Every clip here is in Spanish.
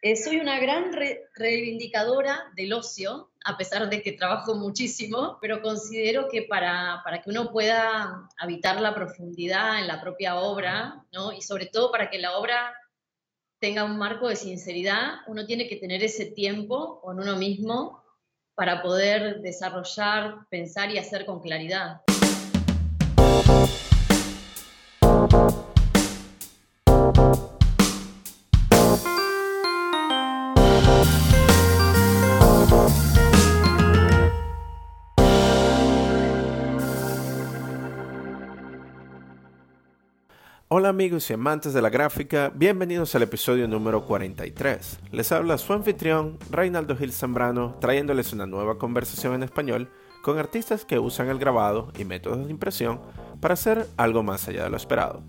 Eh, soy una gran reivindicadora del ocio, a pesar de que trabajo muchísimo, pero considero que para, para, que uno pueda habitar la profundidad en la propia obra, ¿no? y sobre todo para que la obra tenga un marco de sinceridad, uno tiene que tener ese tiempo con uno mismo para poder desarrollar, pensar y hacer con claridad. Hola amigos y amantes de la gráfica, bienvenidos al episodio número 43. Les habla su anfitrión, Reinaldo Gil Zambrano, trayéndoles una nueva conversación en español con artistas que usan el grabado y métodos de impresión para hacer algo más allá de lo esperado.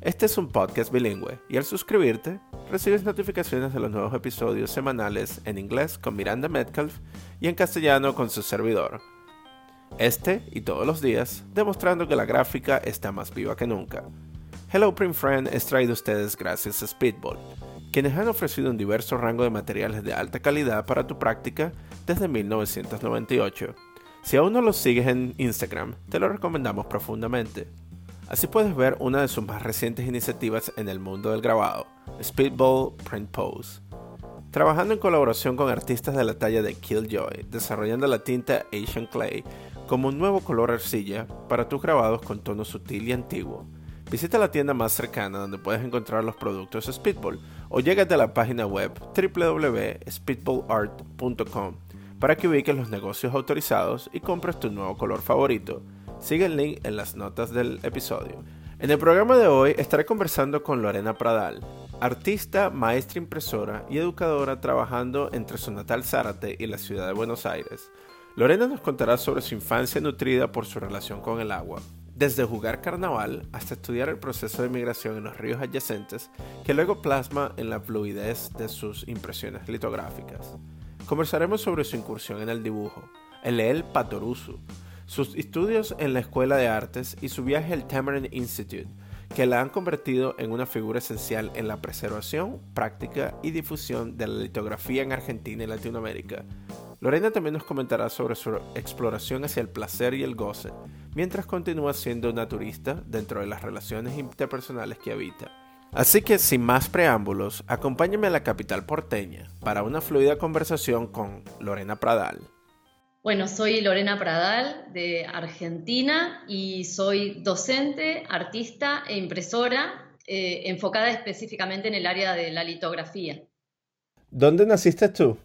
Este es un podcast bilingüe y al suscribirte recibes notificaciones de los nuevos episodios semanales en inglés con Miranda Metcalf y en castellano con su servidor. Este y todos los días, demostrando que la gráfica está más viva que nunca. Hello Print Friend es traído a ustedes gracias a Speedball, quienes han ofrecido un diverso rango de materiales de alta calidad para tu práctica desde 1998. Si aún no los sigues en Instagram, te lo recomendamos profundamente. Así puedes ver una de sus más recientes iniciativas en el mundo del grabado, Speedball Print Pose. Trabajando en colaboración con artistas de la talla de Killjoy, desarrollando la tinta Asian Clay como un nuevo color arcilla para tus grabados con tono sutil y antiguo Visita la tienda más cercana donde puedes encontrar los productos Speedball o llégate a la página web www.speedballart.com para que ubiques los negocios autorizados y compres tu nuevo color favorito. Sigue el link en las notas del episodio. En el programa de hoy estaré conversando con Lorena Pradal, artista, maestra impresora y educadora trabajando entre su natal Zárate y la ciudad de Buenos Aires. Lorena nos contará sobre su infancia nutrida por su relación con el agua, desde jugar carnaval hasta estudiar el proceso de migración en los ríos adyacentes, que luego plasma en la fluidez de sus impresiones litográficas. Conversaremos sobre su incursión en el dibujo, el El Patorusu, sus estudios en la Escuela de Artes y su viaje al Tamarind Institute, que la han convertido en una figura esencial en la preservación, práctica y difusión de la litografía en Argentina y Latinoamérica, Lorena también nos comentará sobre su exploración hacia el placer y el goce, mientras continúa siendo una turista dentro de las relaciones interpersonales que habita. Así que sin más preámbulos, acompáñame a la capital porteña para una fluida conversación con Lorena Pradal. Bueno, soy Lorena Pradal de Argentina y soy docente, artista e impresora eh, enfocada específicamente en el área de la litografía. ¿Dónde naciste tú?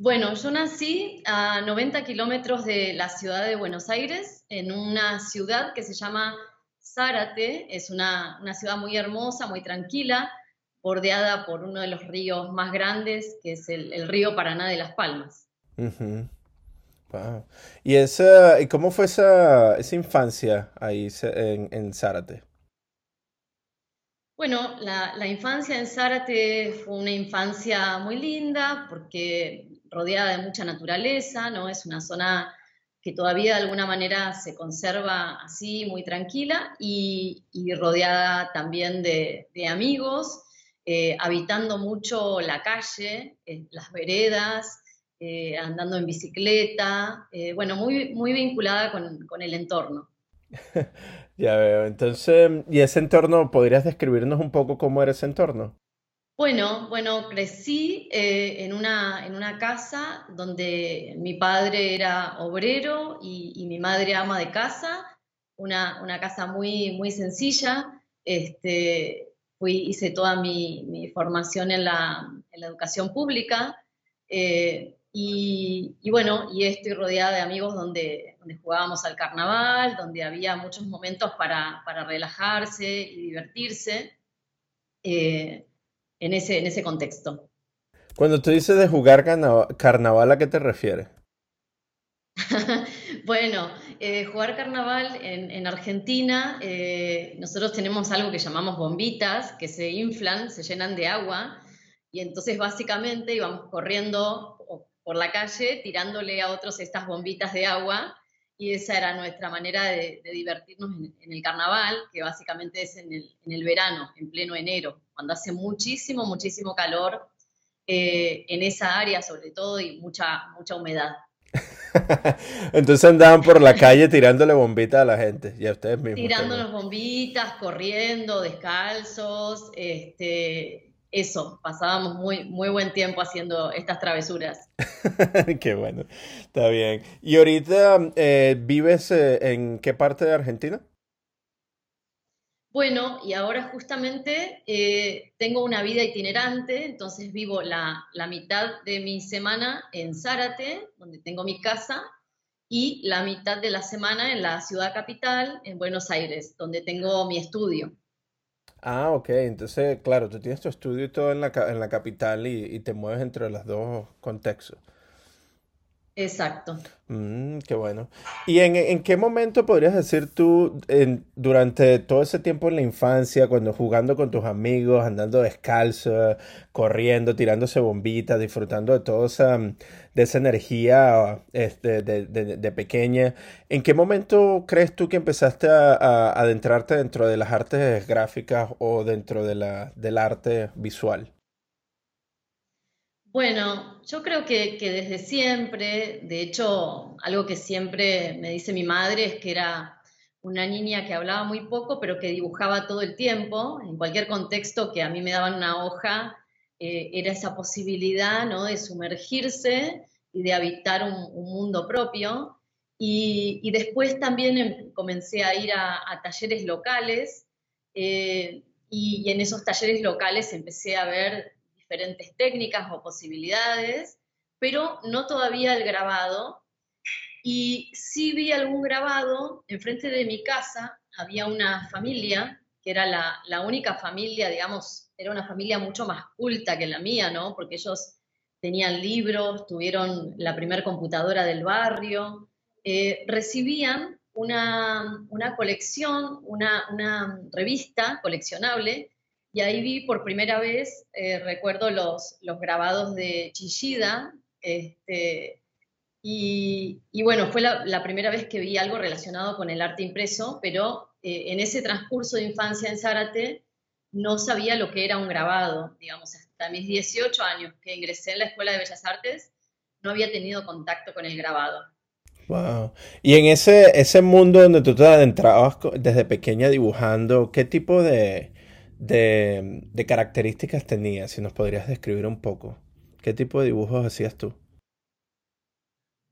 Bueno, yo nací a 90 kilómetros de la ciudad de Buenos Aires, en una ciudad que se llama Zárate. Es una, ciudad muy hermosa, muy tranquila, bordeada por uno de los ríos más grandes, que es el, río Paraná de Las Palmas. ¿Y, esa, ¿Y cómo fue esa, esa infancia ahí en, en Zárate? Bueno, la, la, infancia en Zárate fue una infancia muy linda porque rodeada de mucha naturaleza, ¿no? Es una zona que todavía de alguna manera se conserva así, muy tranquila, y, rodeada también de, amigos, eh, habitando mucho la calle, eh, las veredas, eh, andando en bicicleta, bueno, muy, muy vinculada con, con el entorno. ya veo, entonces, ¿y ese entorno, podrías describirnos un poco cómo era ese entorno? Bueno, bueno, crecí eh, en, una, en una casa donde mi padre era obrero y, mi madre ama de casa, una, casa muy, muy sencilla. Este, hice toda mi, formación en la, educación pública eh, y, bueno, y estoy rodeada de amigos donde, donde jugábamos al carnaval, donde había muchos momentos para, relajarse y divertirse. Eh, en ese, en ese contexto. Cuando tú dices de jugar carnaval, ¿a qué te refieres? bueno, eh, jugar carnaval en, Argentina, eh, nosotros tenemos algo que llamamos bombitas, que se inflan, se llenan de agua, y entonces básicamente íbamos corriendo por la calle tirándole a otros estas bombitas de agua, y esa era nuestra manera de, divertirnos en, el carnaval, que básicamente es en el, verano, en pleno enero, cuando hace muchísimo, muchísimo calor eh, en esa área sobre todo y mucha, mucha humedad. Entonces andaban por la calle tirándole bombitas a la gente y a ustedes mismos. Tirándonos bombitas, corriendo, descalzos, este, eso, pasábamos muy, muy buen tiempo haciendo estas travesuras. qué bueno, está bien. ¿Y ahorita eh, vives eh, en qué parte de Argentina? Bueno, y ahora justamente eh, tengo una vida itinerante, entonces vivo la, la, mitad de mi semana en Zárate, donde tengo mi casa, y la mitad de la semana en la ciudad capital, en Buenos Aires, donde tengo mi estudio. Ah, ok. Entonces, claro, tú tienes tu estudio y todo en la, en la capital y, y te mueves entre los dos contextos. Exacto. Mm, qué bueno. ¿Y en, qué momento podrías decir tú, durante todo ese tiempo en la infancia, cuando jugando con tus amigos, andando descalzo, corriendo, tirándose bombitas, disfrutando de toda esa, de esa energía este, de, pequeña, ¿en qué momento crees tú que empezaste a, adentrarte dentro de las artes gráficas o dentro de la, del arte visual? Bueno, yo creo que, desde siempre, de hecho, algo que siempre me dice mi madre es que era una niña que hablaba muy poco, pero que dibujaba todo el tiempo, en cualquier contexto que a mí me daban una hoja, eh, era esa posibilidad ¿no? de sumergirse y de habitar un, mundo propio. Y, después también em, comencé a ir a, talleres locales eh, y, y en esos talleres locales empecé a ver diferentes técnicas o posibilidades, pero no todavía el grabado. Y sí vi algún grabado, enfrente de mi casa había una familia, que era la, única familia, digamos, era una familia mucho más culta que la mía, ¿no? Porque ellos tenían libros, tuvieron la primera computadora del barrio, eh, recibían una, colección, una, una, revista coleccionable y ahí vi por primera vez, eh, recuerdo los, los grabados de Chillida, este, y, bueno, fue la, primera vez que vi algo relacionado con el arte impreso, pero eh, en ese transcurso de infancia en Zárate no sabía lo que era un grabado, digamos, hasta mis 18 años que ingresé en la Escuela de Bellas Artes, no había tenido contacto con el grabado. Wow. Y en ese, ese mundo donde tú te adentrabas desde pequeña dibujando, ¿qué tipo de, de, características tenía? Si nos podrías describir un poco. ¿Qué tipo de dibujos hacías tú?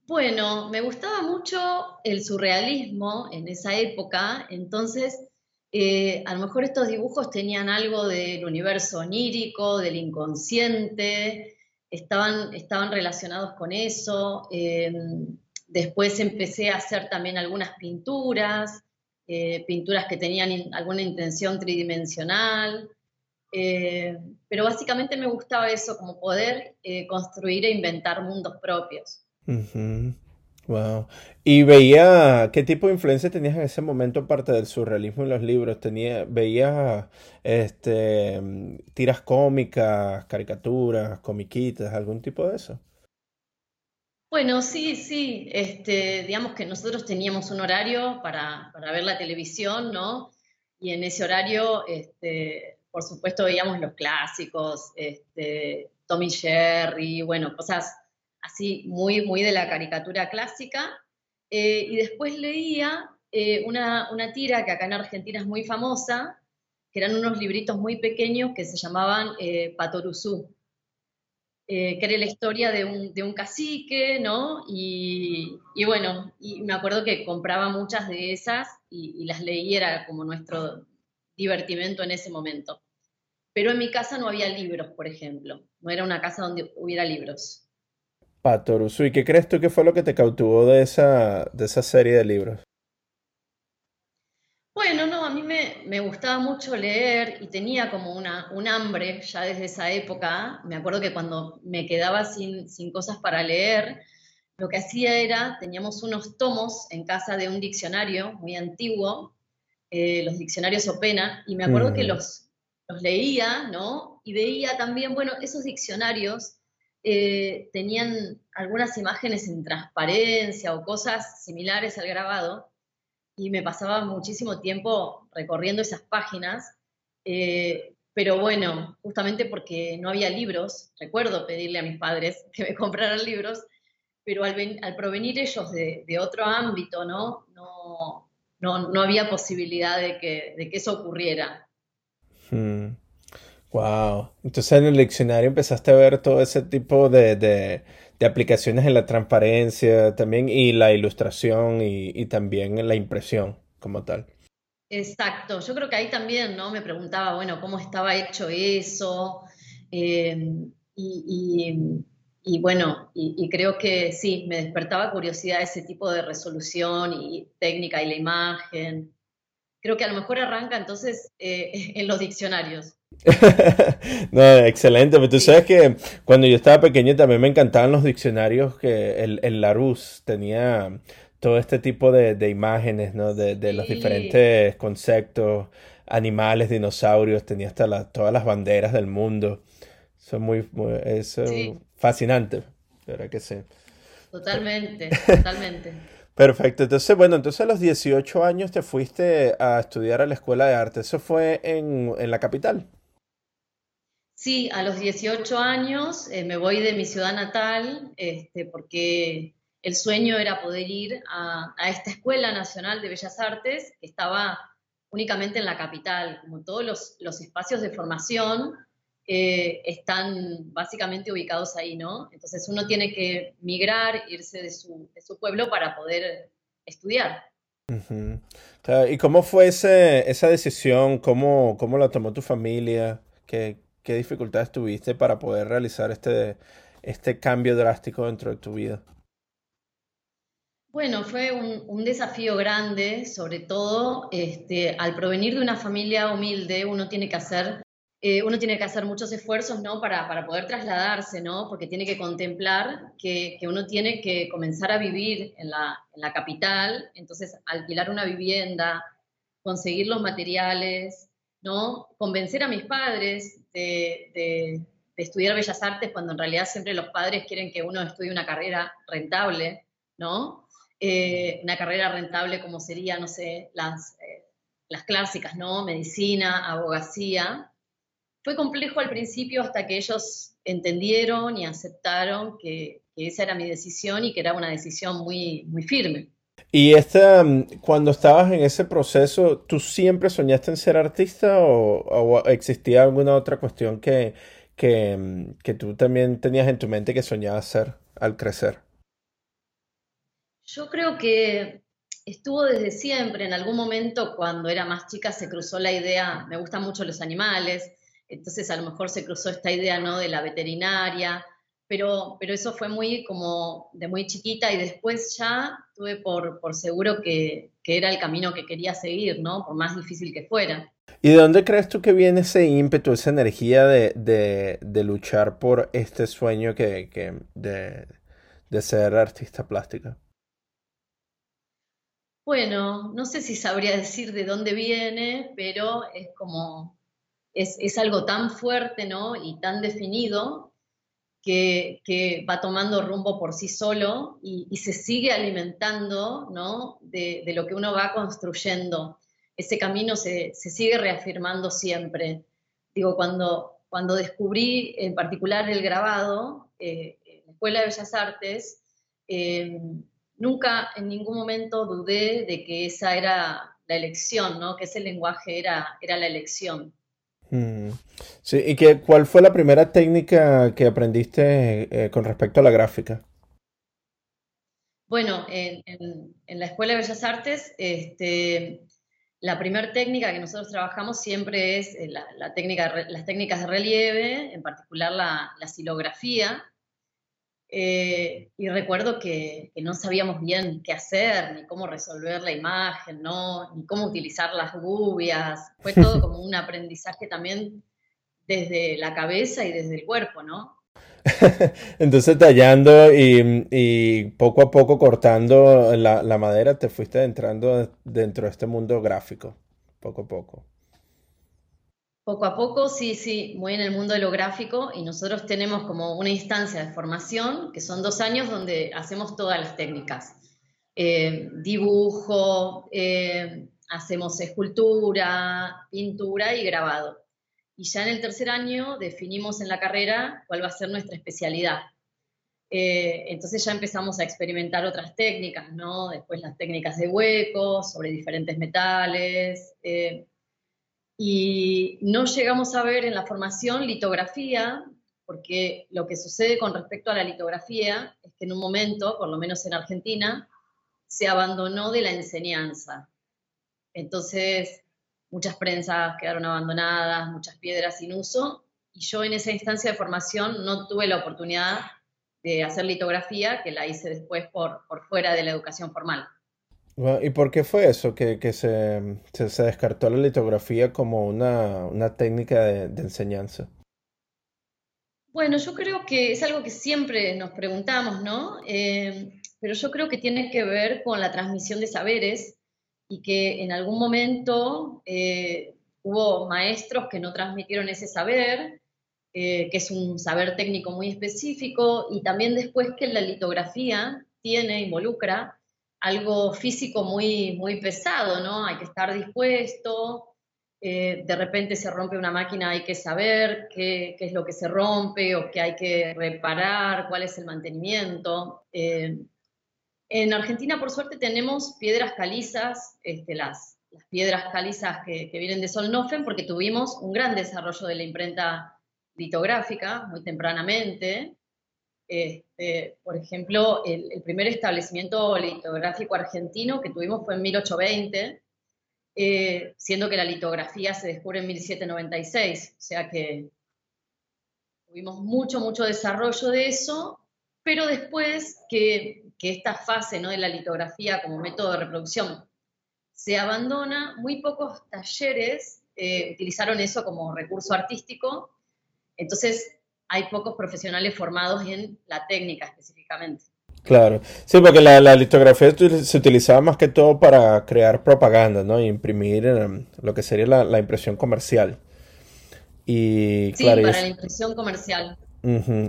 Bueno, me gustaba mucho el surrealismo en esa época, entonces eh, a lo mejor estos dibujos tenían algo del universo onírico, del inconsciente, estaban, estaban relacionados con eso. Eh, después empecé a hacer también algunas pinturas, eh, pinturas que tenían alguna intención tridimensional, eh, pero básicamente me gustaba eso, como poder eh, construir e inventar mundos propios. Wow. Y veía qué tipo de influencia tenías en ese momento, aparte del surrealismo en los libros. Tenía, veías este, tiras cómicas, caricaturas, comiquitas, algún tipo de eso. Bueno, sí, sí. Este, digamos que nosotros teníamos un horario para, ver la televisión, ¿no? Y en ese horario, este, por supuesto, veíamos los clásicos, este, Tommy Jerry, bueno, cosas así muy, muy de la caricatura clásica. Eh, y después leía eh, una, tira que acá en Argentina es muy famosa, que eran unos libritos muy pequeños que se llamaban eh, Patoruzú. Eh, que era la historia de un, de un cacique, ¿no? Y, y, bueno, y me acuerdo que compraba muchas de esas y, las leí, era como nuestro divertimento en ese momento. Pero en mi casa no había libros, por ejemplo. No era una casa donde hubiera libros. Patorusu, ¿y qué crees tú que fue lo que te cautivó de esa, de esa serie de libros? Bueno, me, gustaba mucho leer y tenía como una, un hambre ya desde esa época. Me acuerdo que cuando me quedaba sin, cosas para leer, lo que hacía era, teníamos unos tomos en casa de un diccionario muy antiguo, eh, los diccionarios Opena, y me acuerdo que mm. los, los leía, ¿no? Y veía también, bueno, esos diccionarios eh, tenían algunas imágenes en transparencia o cosas similares al grabado y me pasaba muchísimo tiempo recorriendo esas páginas, eh, pero bueno, justamente porque no había libros, recuerdo pedirle a mis padres que me compraran libros, pero al, provenir ellos de, otro ámbito, ¿no? No, no, había posibilidad de que, de que eso ocurriera. Wow. Hmm. Entonces en el diccionario empezaste a ver todo ese tipo de, aplicaciones en la transparencia también y la ilustración y, y, también en la impresión como tal. Exacto. Yo creo que ahí también, ¿no? Me preguntaba, bueno, cómo estaba hecho eso. Eh, y y bueno, y, creo que sí, me despertaba curiosidad ese tipo de resolución y técnica y la imagen. Creo que a lo mejor arranca entonces eh, en los diccionarios. no, excelente. Pero tú sabes que cuando yo estaba pequeño también me encantaban los diccionarios que el, el Larousse tenía todo este tipo de, de imágenes, ¿no? De, de los diferentes conceptos, animales, dinosaurios, tenía hasta todas las banderas del mundo. Son muy, eso, fascinante, ¿verdad que sí? Totalmente, totalmente. Perfecto, entonces, bueno, entonces a los 18 años te fuiste a estudiar a la Escuela de Arte, ¿eso fue en, la capital? Sí, a los 18 años eh, me voy de mi ciudad natal, este, porque el sueño era poder ir a, esta Escuela Nacional de Bellas Artes, que estaba únicamente en la capital, como todos los, los espacios de formación están básicamente ubicados ahí, ¿no? Entonces uno tiene que migrar, irse de su, pueblo para poder estudiar. ¿Y cómo fue esa decisión? ¿Cómo, ¿Cómo la tomó tu familia? ¿Qué, ¿Qué, dificultades tuviste para poder realizar este, este cambio drástico dentro de tu vida? Bueno, fue un, un desafío grande, sobre todo este, al provenir de una familia humilde, uno tiene que hacer eh, uno tiene que hacer muchos esfuerzos ¿no? para, para poder trasladarse, ¿no? porque tiene que contemplar que, que uno tiene que comenzar a vivir en la, en la, capital, entonces alquilar una vivienda, conseguir los materiales, ¿no? convencer a mis padres de, de, estudiar Bellas Artes cuando en realidad siempre los padres quieren que uno estudie una carrera rentable, ¿no? Eh, una carrera rentable como sería, no sé, las, eh, las clásicas, ¿no? Medicina, abogacía, fue complejo al principio hasta que ellos entendieron y aceptaron que, esa era mi decisión y que era una decisión muy, muy firme. Y esta, mm, cuando estabas en ese proceso, ¿tú siempre soñaste en ser artista o, existía alguna otra cuestión que, que, mm, que, tú también tenías en tu mente que soñabas ser al crecer? Yo creo que estuvo desde siempre. En algún momento, cuando era más chica, se cruzó la idea, me gustan mucho los animales, entonces a lo mejor se cruzó esta idea, ¿no? De la veterinaria, pero, pero eso fue muy como de muy chiquita y después ya tuve por, por seguro que, que, era el camino que quería seguir, ¿no? Por más difícil que fuera. ¿Y de dónde crees tú que viene ese ímpetu, esa energía de, de, de luchar por este sueño que, que de, de ser artista plástica? Bueno, no sé si sabría decir de dónde viene, pero es como es, algo tan fuerte ¿no? y tan definido que, va tomando rumbo por sí solo y, se sigue alimentando ¿no? de, lo que uno va construyendo. Ese camino se, sigue reafirmando siempre. Digo, cuando, cuando descubrí en particular el grabado eh, en la Escuela de Bellas Artes, eh, nunca en ningún momento dudé de que esa era la elección, ¿no? que ese lenguaje era, era la elección. Mm. Sí, ¿y qué, cuál fue la primera técnica que aprendiste eh, con respecto a la gráfica? Bueno, en, la Escuela de Bellas Artes, este, la primera técnica que nosotros trabajamos siempre es eh, la, técnica, las técnicas de relieve, en particular la, la silografía, eh, y recuerdo que, no sabíamos bien qué hacer, ni cómo resolver la imagen, ¿no? ni cómo utilizar las gubias. Fue todo como un aprendizaje también desde la cabeza y desde el cuerpo, ¿no? Entonces tallando y, poco a poco cortando la, la, madera, te fuiste entrando dentro de este mundo gráfico, poco a poco. Poco a poco, sí, sí, muy en el mundo de lo gráfico y nosotros tenemos como una instancia de formación que son dos años donde hacemos todas las técnicas. Eh, dibujo, eh, hacemos escultura, pintura y grabado. Y ya en el tercer año definimos en la carrera cuál va a ser nuestra especialidad. Eh, entonces ya empezamos a experimentar otras técnicas, ¿no? Después las técnicas de huecos, sobre diferentes metales. Eh, y no llegamos a ver en la formación litografía, porque lo que sucede con respecto a la litografía es que en un momento, por lo menos en Argentina, se abandonó de la enseñanza. Entonces, muchas prensas quedaron abandonadas, muchas piedras sin uso, y yo en esa instancia de formación no tuve la oportunidad de hacer litografía, que la hice después por, fuera de la educación formal. ¿Y por qué fue eso? Que, se, se, descartó la litografía como una, técnica de, enseñanza. Bueno, yo creo que es algo que siempre nos preguntamos, ¿no? Eh, pero yo creo que tiene que ver con la transmisión de saberes y que en algún momento eh, hubo maestros que no transmitieron ese saber eh, que es un saber técnico muy específico, y también después que la litografía tiene, involucra algo físico muy, muy pesado, ¿no? Hay que estar dispuesto, eh, de repente se rompe una máquina, hay que saber qué, es lo que se rompe o qué hay que reparar, cuál es el mantenimiento. Eh, en Argentina, por suerte, tenemos piedras calizas, este, las, las piedras calizas que, que vienen de Solnofen, porque tuvimos un gran desarrollo de la imprenta litográfica muy tempranamente. Este, por ejemplo, el, primer establecimiento litográfico argentino que tuvimos fue en 1820, eh, siendo que la litografía se descubre en 1796, o sea que tuvimos mucho, mucho desarrollo de eso, pero después que, esta fase ¿no? de la litografía como método de reproducción se abandona, muy pocos talleres eh, utilizaron eso como recurso artístico entonces, hay pocos profesionales formados en la técnica específicamente. Claro, sí, porque la, litografía se utilizaba más que todo para crear propaganda, ¿no? Y imprimir em, lo que sería la, impresión comercial. Y, sí, para la impresión comercial.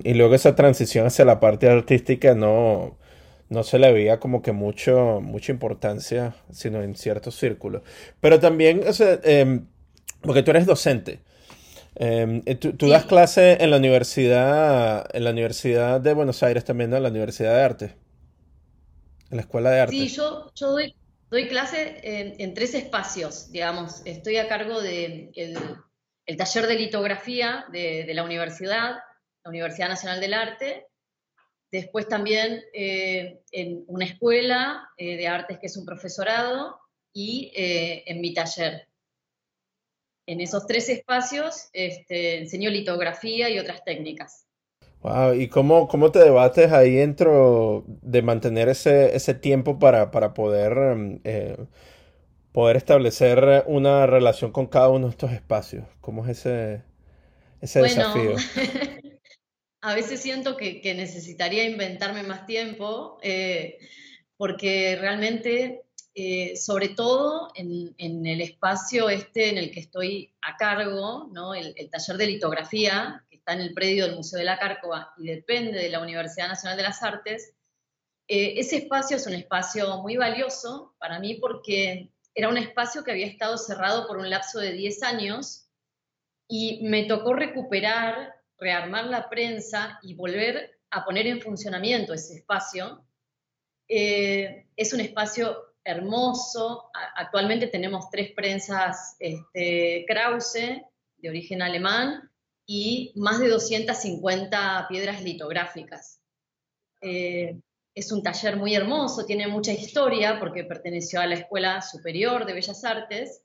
Y luego esa transición hacia la parte artística no, no se le veía como que mucho, mucha importancia, sino en ciertos círculos. Pero también, o sea, em, porque tú eres docente. Em, eh, tú, das clase en la universidad, en la Universidad de Buenos Aires también, ¿no? En la Universidad de Arte. En la Escuela de Arte. Sí, yo, yo doy, doy clase en, tres espacios, digamos. Estoy a cargo del de el, taller de litografía de, la universidad, la Universidad Nacional del Arte. Después también eh, en una escuela eh, de artes que es un profesorado y en mi taller en esos tres espacios este, enseño litografía y otras técnicas. Wow, ¿y cómo, cómo te debates ahí dentro de mantener ese, ese tiempo para, poder, em, eh, poder establecer una relación con cada uno de estos espacios? ¿Cómo es ese, ese desafío? a veces siento que, necesitaría inventarme más tiempo, eh, porque realmente eh, sobre todo en, el espacio este en el que estoy a cargo, el, taller de litografía, que está en el predio del Museo de la Cárcova y depende de la Universidad Nacional de las Artes, eh, ese espacio es un espacio muy valioso para mí porque era un espacio que había estado cerrado por un lapso de 10 años y me tocó recuperar, rearmar la prensa y volver a poner en funcionamiento ese espacio. Eh, es un espacio hermoso. Actualmente tenemos tres prensas este, Krause, de origen alemán, y más de 250 piedras litográficas. Eh, es un taller muy hermoso, tiene mucha historia porque perteneció a la Escuela Superior de Bellas Artes.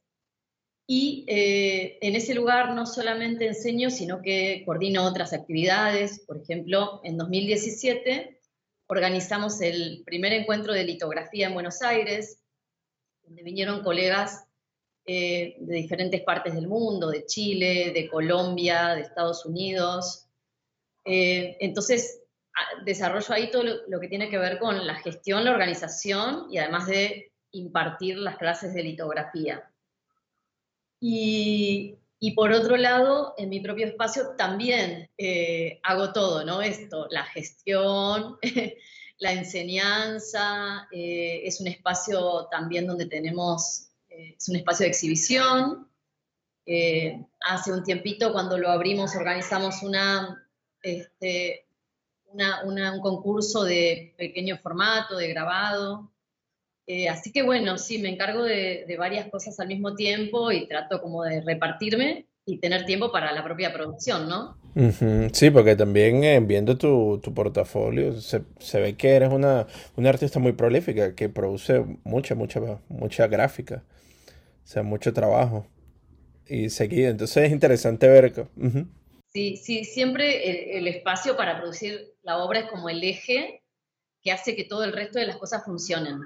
Y eh, en ese lugar no solamente enseño, sino que coordino otras actividades. Por ejemplo, en 2017 organizamos el primer encuentro de litografía en Buenos Aires, donde vinieron colegas eh, de diferentes partes del mundo, de Chile, de Colombia, de Estados Unidos. Eh, entonces, desarrollo ahí todo lo, que tiene que ver con la gestión, la organización y además de impartir las clases de litografía. Y, Y por otro lado, en mi propio espacio también eh, hago todo, ¿no? Esto, la gestión, la enseñanza, eh, es un espacio también donde tenemos, eh, es un espacio de exhibición. hace un tiempito cuando lo abrimos organizamos una, este, un concurso de pequeño formato, de grabado. Eh, así que bueno, sí, me encargo de, varias cosas al mismo tiempo y trato como de repartirme y tener tiempo para la propia producción, ¿no? Sí, porque también eh, viendo tu, portafolio se, ve que eres una, artista muy prolífica que produce mucha, mucha, mucha gráfica, o sea, mucho trabajo y seguido. Entonces es interesante ver. que... Sí, sí, siempre el, espacio para producir la obra es como el eje que hace que todo el resto de las cosas funcionen.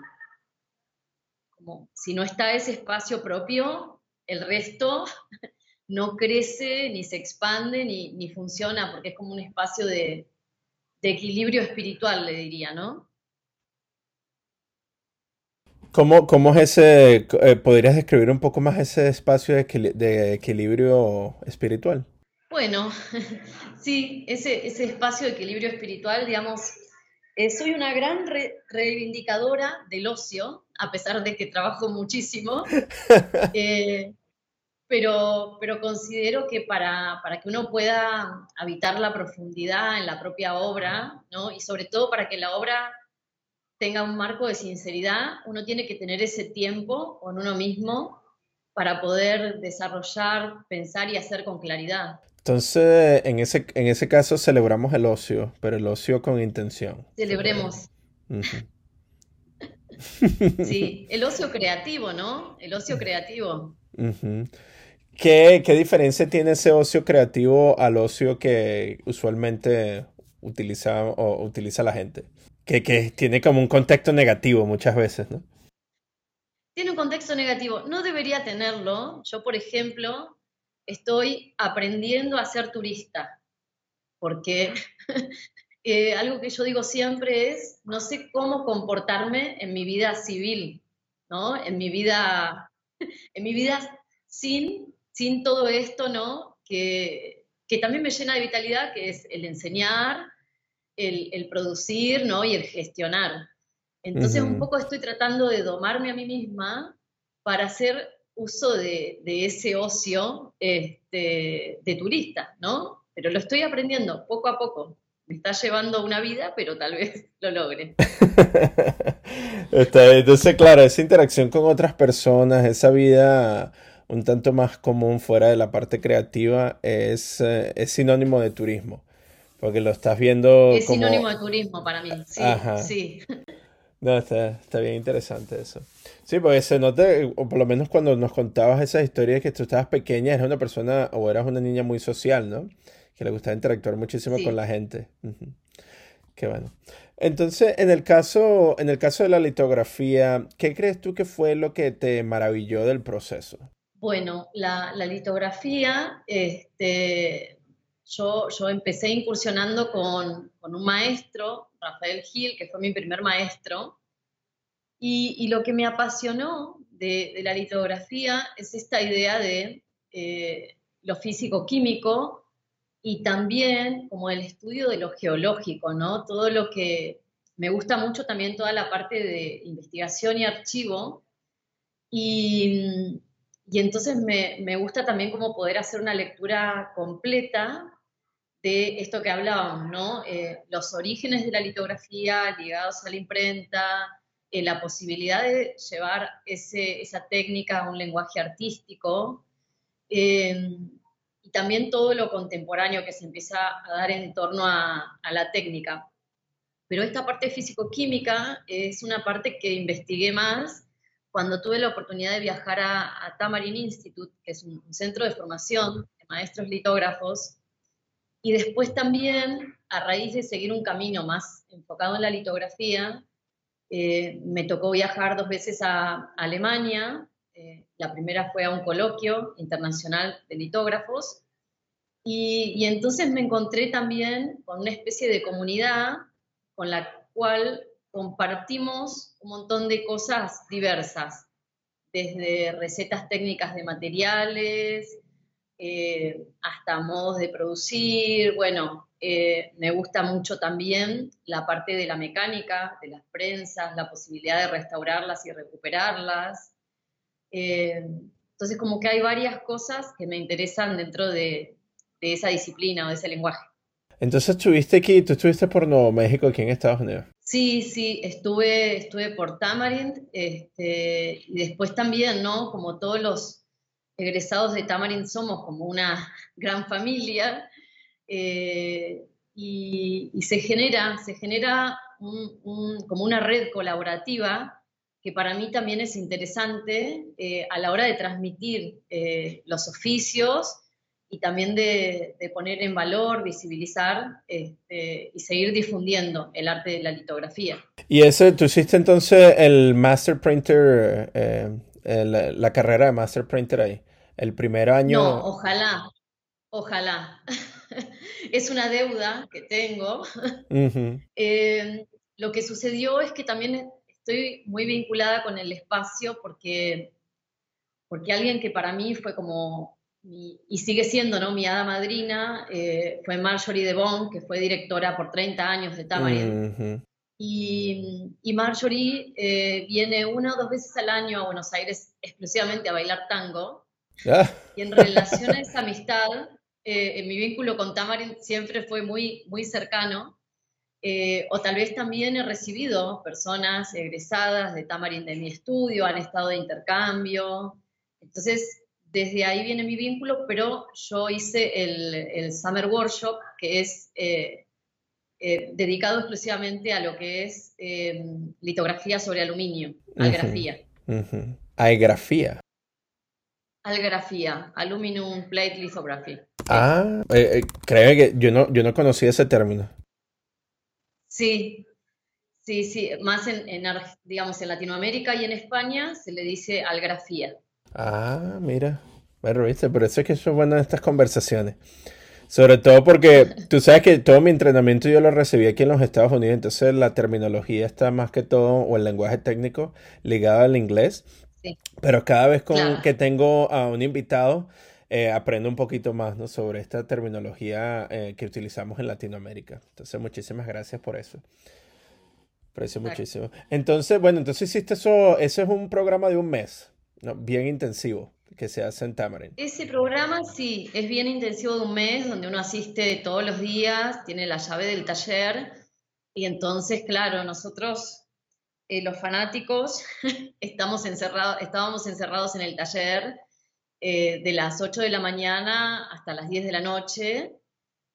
Como si no está ese espacio propio, el resto no crece, ni se expande, ni, funciona, porque es como un espacio de, equilibrio espiritual, le diría, ¿no? ¿Cómo, cómo es ese, eh, podrías describir un poco más ese espacio de equilibrio espiritual? Bueno, sí, ese, espacio de equilibrio espiritual, digamos, eh, soy una gran reivindicadora del ocio, a pesar de que trabajo muchísimo, eh, pero, pero considero que para, para, que uno pueda habitar la profundidad en la propia obra, ¿no? y sobre todo para que la obra tenga un marco de sinceridad, uno tiene que tener ese tiempo con uno mismo para poder desarrollar, pensar y hacer con claridad. Entonces, en ese, en ese caso celebramos el ocio, pero el ocio con intención. Celebremos. sí, el ocio creativo, ¿no? El ocio creativo. ¿Qué, diferencia tiene ese ocio creativo al ocio que usualmente utiliza, o utiliza la gente? Que, que tiene como un contexto negativo muchas veces, ¿no? Tiene un contexto negativo. No debería tenerlo. Yo, por ejemplo, estoy aprendiendo a ser turista, porque eh, algo que yo digo siempre es, no sé cómo comportarme en mi vida civil, ¿no? En mi vida, en mi vida sin, sin todo esto, ¿no? Que, también me llena de vitalidad, que es el enseñar, el, producir, ¿no? Y el gestionar. Entonces, un poco estoy tratando de domarme a mí misma para ser uso de, ese ocio este, de turista, ¿no? Pero lo estoy aprendiendo poco a poco. Me está llevando una vida, pero tal vez lo logre. Entonces, claro, esa interacción con otras personas, esa vida un tanto más común fuera de la parte creativa, es, eh, es sinónimo de turismo. Porque lo estás viendo. Es sinónimo de turismo para mí, sí. sí. No, está, está bien interesante eso. Sí, porque se nota, o por lo menos cuando nos contabas esas historias que tú estabas pequeña, eras una persona o eras una niña muy social, ¿no? Que le gustaba interactuar muchísimo con la gente. Qué bueno. Entonces, en el caso, en el caso de la litografía, ¿qué crees tú que fue lo que te maravilló del proceso? Bueno, la, litografía, este, yo, yo empecé incursionando con, con un maestro, Rafael Gil, que fue mi primer maestro, y, lo que me apasionó de, la litografía es esta idea de eh, lo físico-químico y también como el estudio de lo geológico, ¿no? Todo lo que me gusta mucho también toda la parte de investigación y archivo. Y, entonces me, gusta también como poder hacer una lectura completa de esto que hablábamos, ¿no? Eh, los orígenes de la litografía ligados a la imprenta, eh, la posibilidad de llevar esa técnica a un lenguaje artístico em, y también todo lo contemporáneo que se empieza a dar en torno a, la técnica. Pero esta parte físico-química es una parte que investigué más cuando tuve la oportunidad de viajar a, Tamarin Institute, que es un, centro de formación de maestros litógrafos, y después también, a raíz de seguir un camino más enfocado en la litografía, eh, me tocó viajar dos veces a, Alemania. Eh, la primera fue a un coloquio internacional de litógrafos. Y, entonces me encontré también con una especie de comunidad con la cual compartimos un montón de cosas diversas, desde recetas técnicas de materiales, eh, hasta modos de producir. Bueno, eh, me gusta mucho también la parte de la mecánica, de las prensas, la posibilidad de restaurarlas y recuperarlas. Eh, entonces, como que hay varias cosas que me interesan dentro de, esa disciplina o de ese lenguaje. Entonces, estuviste aquí, tú estuviste por Nuevo México, aquí en Estados Unidos. Sí, sí, estuve, estuve por Tamarind este, y después también, ¿no? Como todos los egresados de Tamarind somos como una gran familia eh, y, se genera, se genera como una red colaborativa que para mí también es interesante eh, a la hora de transmitir eh, los oficios y también de, poner en valor, visibilizar este, y seguir difundiendo el arte de la litografía. ¿Y ese, tú hiciste entonces el Master Printer, la carrera de Master Printer ahí? el primer año. No, ojalá, ojalá. es una deuda que tengo. Eh, lo que sucedió es que también estoy muy vinculada con el espacio porque, porque alguien que para mí fue como, y sigue siendo ¿no? mi hada madrina, eh, fue Marjorie de Bon, que fue directora por 30 años de Tamarind. Y, y, Marjorie eh, viene una o dos veces al año a Buenos Aires exclusivamente a bailar tango. Ah. Y en relación a esa amistad, eh, mi vínculo con Tamarin siempre fue muy, muy cercano. Eh, o tal vez también he recibido personas egresadas de Tamarin de mi estudio, han estado de intercambio. Entonces, desde ahí viene mi vínculo, pero yo hice el, Summer Workshop, que es eh, dedicado exclusivamente a lo que es litografía sobre aluminio, algrafía. Algrafía. Algrafía, Aluminum Plate Lithography. Ah, eh, eh, creo que yo no, yo no conocía ese término. Sí, sí, sí, más en, digamos, en Latinoamérica y en España se le dice algrafía. Ah, mira, bueno, viste, por eso es que son buenas estas conversaciones. Sobre todo porque tú sabes que todo mi entrenamiento yo lo recibí aquí en los Estados Unidos, entonces la terminología está más que todo, o el lenguaje técnico, ligado al inglés. Pero cada vez con, que tengo a un invitado, eh, aprendo un poquito más ¿no? sobre esta terminología eh, que utilizamos en Latinoamérica. Entonces, muchísimas gracias por eso. Aprecio muchísimo. Entonces, bueno, entonces hiciste eso, ese es un programa de un mes, ¿no? bien intensivo, que se hace en Tamarind. Ese programa sí, es bien intensivo de un mes, donde uno asiste todos los días, tiene la llave del taller, y entonces, claro, nosotros eh, los fanáticos estamos encerrados, estábamos encerrados en el taller eh, de las 8 de la mañana hasta las 10 de la noche,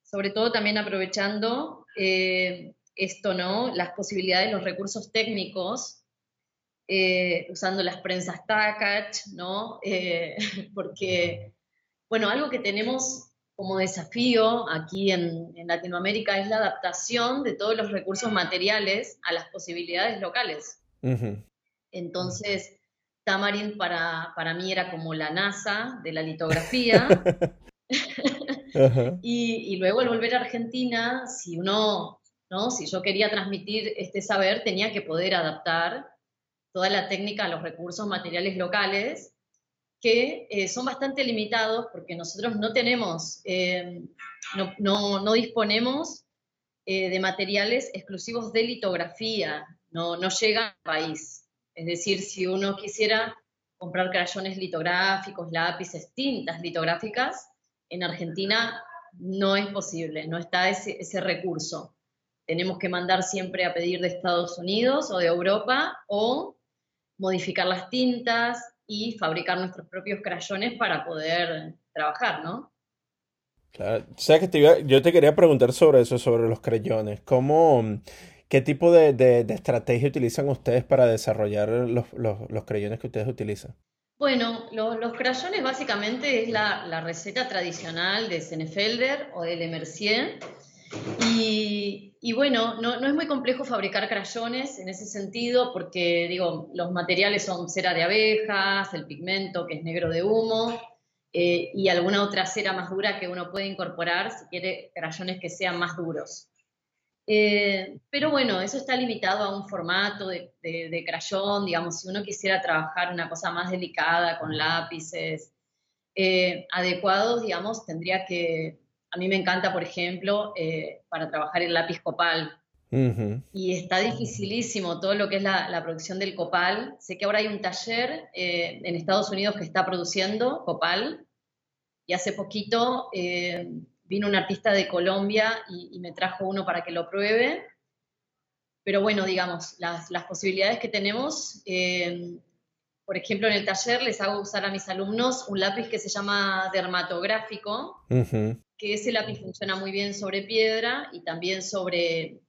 sobre todo también aprovechando eh, esto, ¿no? Las posibilidades, los recursos técnicos, usando las prensas TACACH, ¿no? porque, bueno, algo que tenemos como desafío aquí en, Latinoamérica es la adaptación de todos los recursos materiales a las posibilidades locales. Entonces, Tamarin para, para, mí era como la NASA de la litografía. y, luego al volver a Argentina, si uno, ¿no? si yo quería transmitir este saber, tenía que poder adaptar toda la técnica los recursos materiales locales que eh, son bastante limitados porque nosotros no tenemos, eh, no, disponemos eh, de materiales exclusivos de litografía, no, no llega al país. Es decir, si uno quisiera comprar crayones litográficos, lápices, tintas litográficas, en Argentina no es posible, no está ese, ese recurso. Tenemos que mandar siempre a pedir de Estados Unidos o de Europa o modificar las tintas, y fabricar nuestros propios crayones para poder trabajar, ¿no? Claro, que te yo te quería preguntar sobre eso, sobre los crayones. ¿Cómo, qué tipo de, estrategia utilizan ustedes para desarrollar los, los, crayones que ustedes utilizan? Bueno, los crayones básicamente es la, la, receta tradicional de Senefelder o de Le Mercier. Y, bueno, no, es muy complejo fabricar crayones en ese sentido porque, digo, los materiales son cera de abejas, el pigmento que es negro de humo eh, y alguna otra cera más dura que uno puede incorporar si quiere crayones que sean más duros. Eh, pero bueno, eso está limitado a un formato de, de, crayón, digamos, si uno quisiera trabajar una cosa más delicada con lápices, eh, adecuados, digamos, tendría que, a mí me encanta, por ejemplo, eh, para trabajar el lápiz copal. Y está dificilísimo todo lo que es la, producción del copal. Sé que ahora hay un taller eh, en Estados Unidos que está produciendo copal. Y hace poquito vino un artista de Colombia y, me trajo uno para que lo pruebe. Pero bueno, digamos, las, posibilidades que tenemos, eh, por ejemplo, en el taller les hago usar a mis alumnos un lápiz que se llama dermatográfico, que ese lápiz funciona muy bien sobre piedra y también sobre,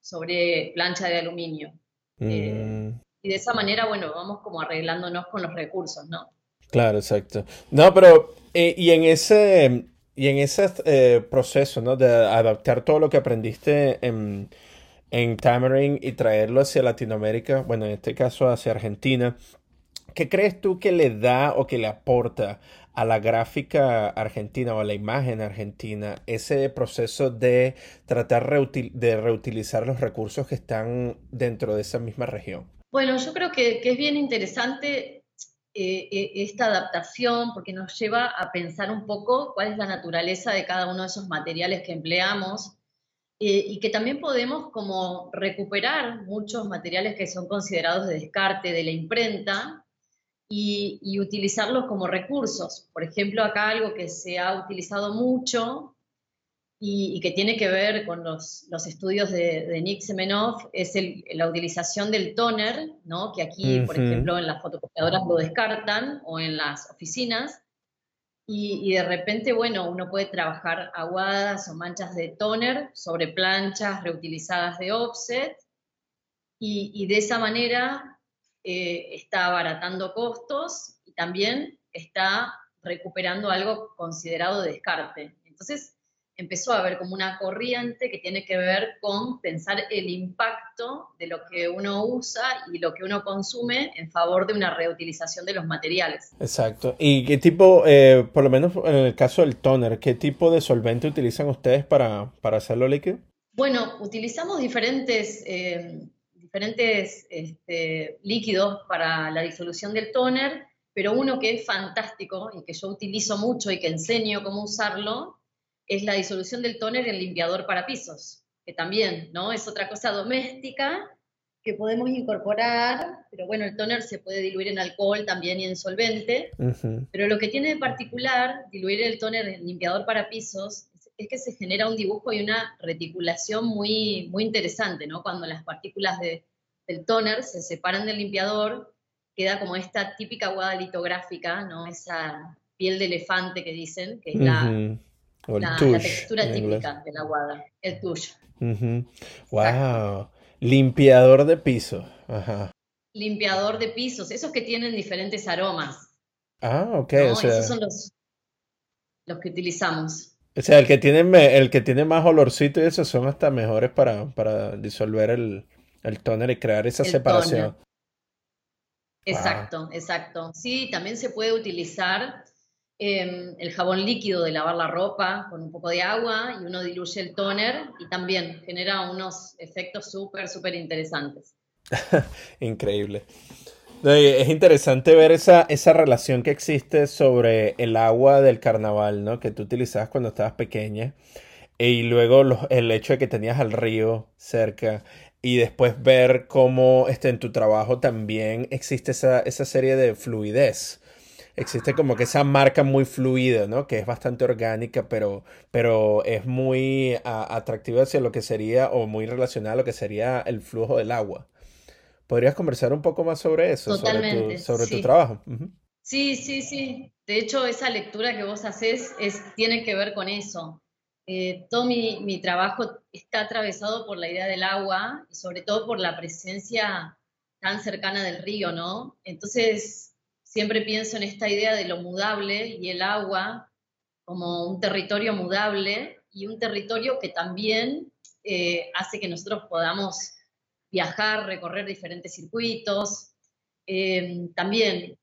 sobre plancha de aluminio. Eh, mm. y de esa manera, bueno, vamos como arreglándonos con los recursos, ¿no? Claro, exacto. No, pero, eh, y en ese, y en ese proceso, ¿no? De adaptar todo lo que aprendiste en en Tamarind y traerlo hacia Latinoamérica, bueno, en este caso hacia Argentina, ¿qué crees tú que le da o que le aporta a la gráfica argentina o a la imagen argentina ese proceso de tratar de reutilizar los recursos que están dentro de esa misma región? Bueno, yo creo que, es bien interesante eh, eh, esta adaptación porque nos lleva a pensar un poco cuál es la naturaleza de cada uno de esos materiales que empleamos eh, y que también podemos como recuperar muchos materiales que son considerados de descarte de la imprenta y, utilizarlos como recursos. Por ejemplo, acá algo que se ha utilizado mucho y, que tiene que ver con los, los estudios de, de, Nick Semenoff es la utilización del toner, ¿no? que aquí, por ejemplo, en las fotocopiadoras lo descartan o en las oficinas, y, de repente, bueno, uno puede trabajar aguadas o manchas de toner sobre planchas reutilizadas de offset y, de esa manera eh, está abaratando costos y también está recuperando algo considerado descarte. Entonces, empezó a haber como una corriente que tiene que ver con pensar el impacto de lo que uno usa y lo que uno consume en favor de una reutilización de los materiales. Exacto. ¿Y qué tipo, eh, por lo menos en el caso del toner, qué tipo de solvente utilizan ustedes para, hacerlo líquido? Bueno, utilizamos diferentes, eh, diferentes este, líquidos para la disolución del toner, pero uno que es fantástico y que yo utilizo mucho y que enseño cómo usarlo es la disolución del tóner en limpiador para pisos, que también, ¿no? Es otra cosa doméstica que podemos incorporar, pero bueno, el tóner se puede diluir en alcohol también y en solvente, pero lo que tiene de particular diluir el tóner en limpiador para pisos es que se genera un dibujo y una reticulación muy, muy interesante, ¿no? Cuando las partículas de, del tóner se separan del limpiador, queda como esta típica aguada litográfica, ¿no? Esa piel de elefante que dicen, que es la la, textura típica de la guada, el tuyo. Wow. Limpiador de piso. Limpiador de pisos, esos que tienen diferentes aromas. Ah, ok. esos son los, los que utilizamos. O sea, el que tiene, el que tiene más olorcito y esos son hasta mejores para, para disolver el, el toner y crear esa separación. Exacto, exacto. Sí, también se puede utilizar Em, el jabón líquido de lavar la ropa con un poco de agua y uno diluye el toner y también genera unos efectos súper, súper interesantes. Increíble. Es interesante ver esa, esa relación que existe sobre el agua del carnaval, ¿no? Que tú utilizabas cuando estabas pequeña. Y luego el hecho de que tenías al río cerca. Y después ver cómo este, en tu trabajo también existe esa, esa serie de fluidez existe como que esa marca muy fluida, ¿no? Que es bastante orgánica, pero, pero es muy atractiva hacia lo que sería, o muy relacionada a lo que sería el flujo del agua. ¿Podrías conversar un poco más sobre eso? Totalmente. Sobre tu, trabajo. Sí, sí, sí. De hecho, esa lectura que vos haces es, tiene que ver con eso. Eh, todo mi, mi, trabajo está atravesado por la idea del agua y sobre todo por la presencia tan cercana del río, ¿no? Entonces, siempre pienso en esta idea de lo mudable y el agua como un territorio mudable y un territorio que también eh, hace que nosotros podamos viajar, recorrer diferentes circuitos. Eh, también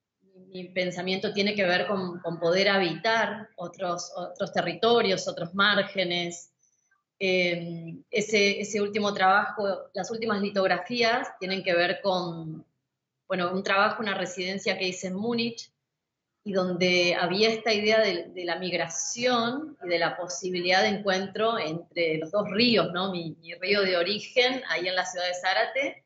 mi pensamiento tiene que ver con, poder habitar otros, otros territorios, otros márgenes. Eh, ese, ese último trabajo, las últimas litografías tienen que ver con, bueno, un trabajo, una residencia que hice en Múnich, y donde había esta idea de, la migración y de la posibilidad de encuentro entre los dos ríos, ¿no? Mi, río de origen, ahí en la ciudad de Zárate,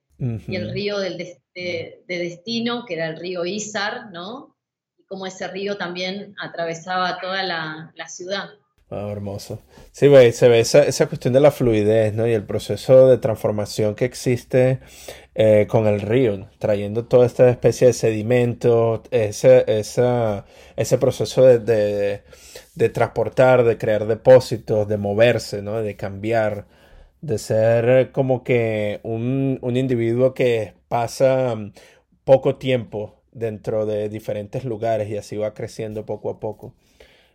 y el río del de, destino, que era el río Izar, ¿no? Y cómo ese río también atravesaba toda la, ciudad. Ah, hermoso. Sí, se ve esa, esa, cuestión de la fluidez, ¿no? Y el proceso de transformación que existe eh, con el río, trayendo toda esta especie de sedimento, ese, ese proceso de, transportar, de crear depósitos, de moverse, ¿no? de cambiar, de ser como que un, un individuo que pasa mm, poco tiempo dentro de diferentes lugares y así va creciendo poco a poco.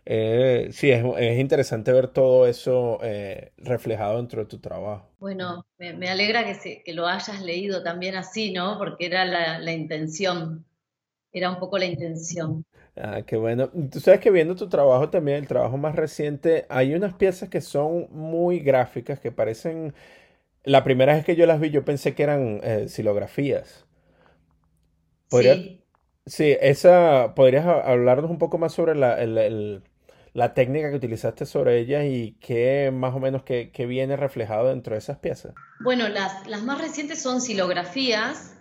Eh, sí, es, interesante ver todo eso eh, reflejado dentro de tu trabajo. Bueno, me, alegra que, que, lo hayas leído también así, ¿no? Porque era la, intención, era un poco la intención. Ah, qué bueno. Tú sabes que viendo tu trabajo también, el trabajo más reciente, hay unas piezas que son muy gráficas, que parecen... La primera vez que yo las vi, yo pensé que eran eh, silografías. sí. Sí, esa, ¿podrías hablarnos un poco más sobre la, el, la técnica que utilizaste sobre ellas y qué más o menos qué, viene reflejado dentro de esas piezas. Bueno, las, más recientes son silografías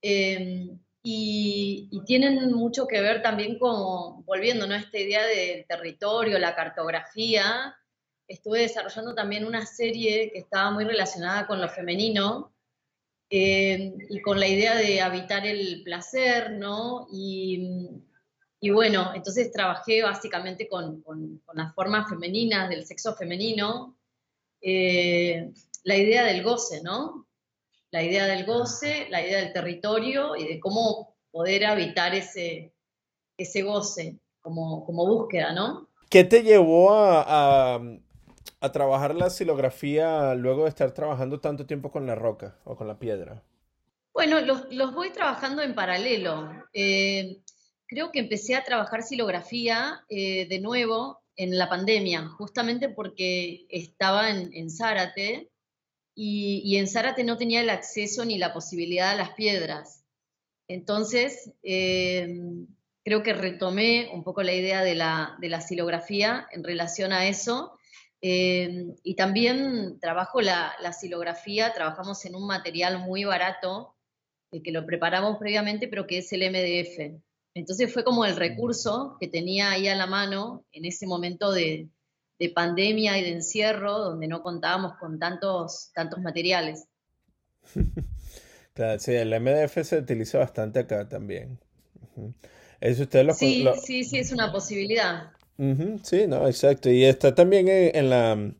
em, y, tienen mucho que ver también con, volviendo a esta idea del territorio, la cartografía. Estuve desarrollando también una serie que estaba muy relacionada con lo femenino, em, y con la idea de habitar el placer, ¿no? Y, y bueno, entonces trabajé básicamente con, las formas femeninas del sexo femenino, eh, la idea del goce, ¿no? La idea del goce, la idea del territorio y de cómo poder habitar ese, ese goce como, como búsqueda, ¿no? ¿Qué te llevó a, trabajar la silografía luego de estar trabajando tanto tiempo con la roca o con la piedra? Bueno, los, voy trabajando en paralelo. Eh, creo que empecé a trabajar silografía eh, de nuevo en la pandemia, justamente porque estaba en, Zárate y, en Zárate no tenía el acceso ni la posibilidad a las piedras. Entonces, eh, creo que retomé un poco la idea de la, de silografía en relación a eso. Eh, y también trabajo la, la, silografía, trabajamos en un material muy barato, que lo preparamos previamente, pero que es el MDF. Entonces fue como el recurso que tenía ahí a la mano en ese momento de, pandemia y de encierro, donde no contábamos con tantos, tantos materiales. claro, sí, el MDF se utiliza bastante acá también. sí, sí, sí, es una posibilidad. sí, no, exacto. Y está también en la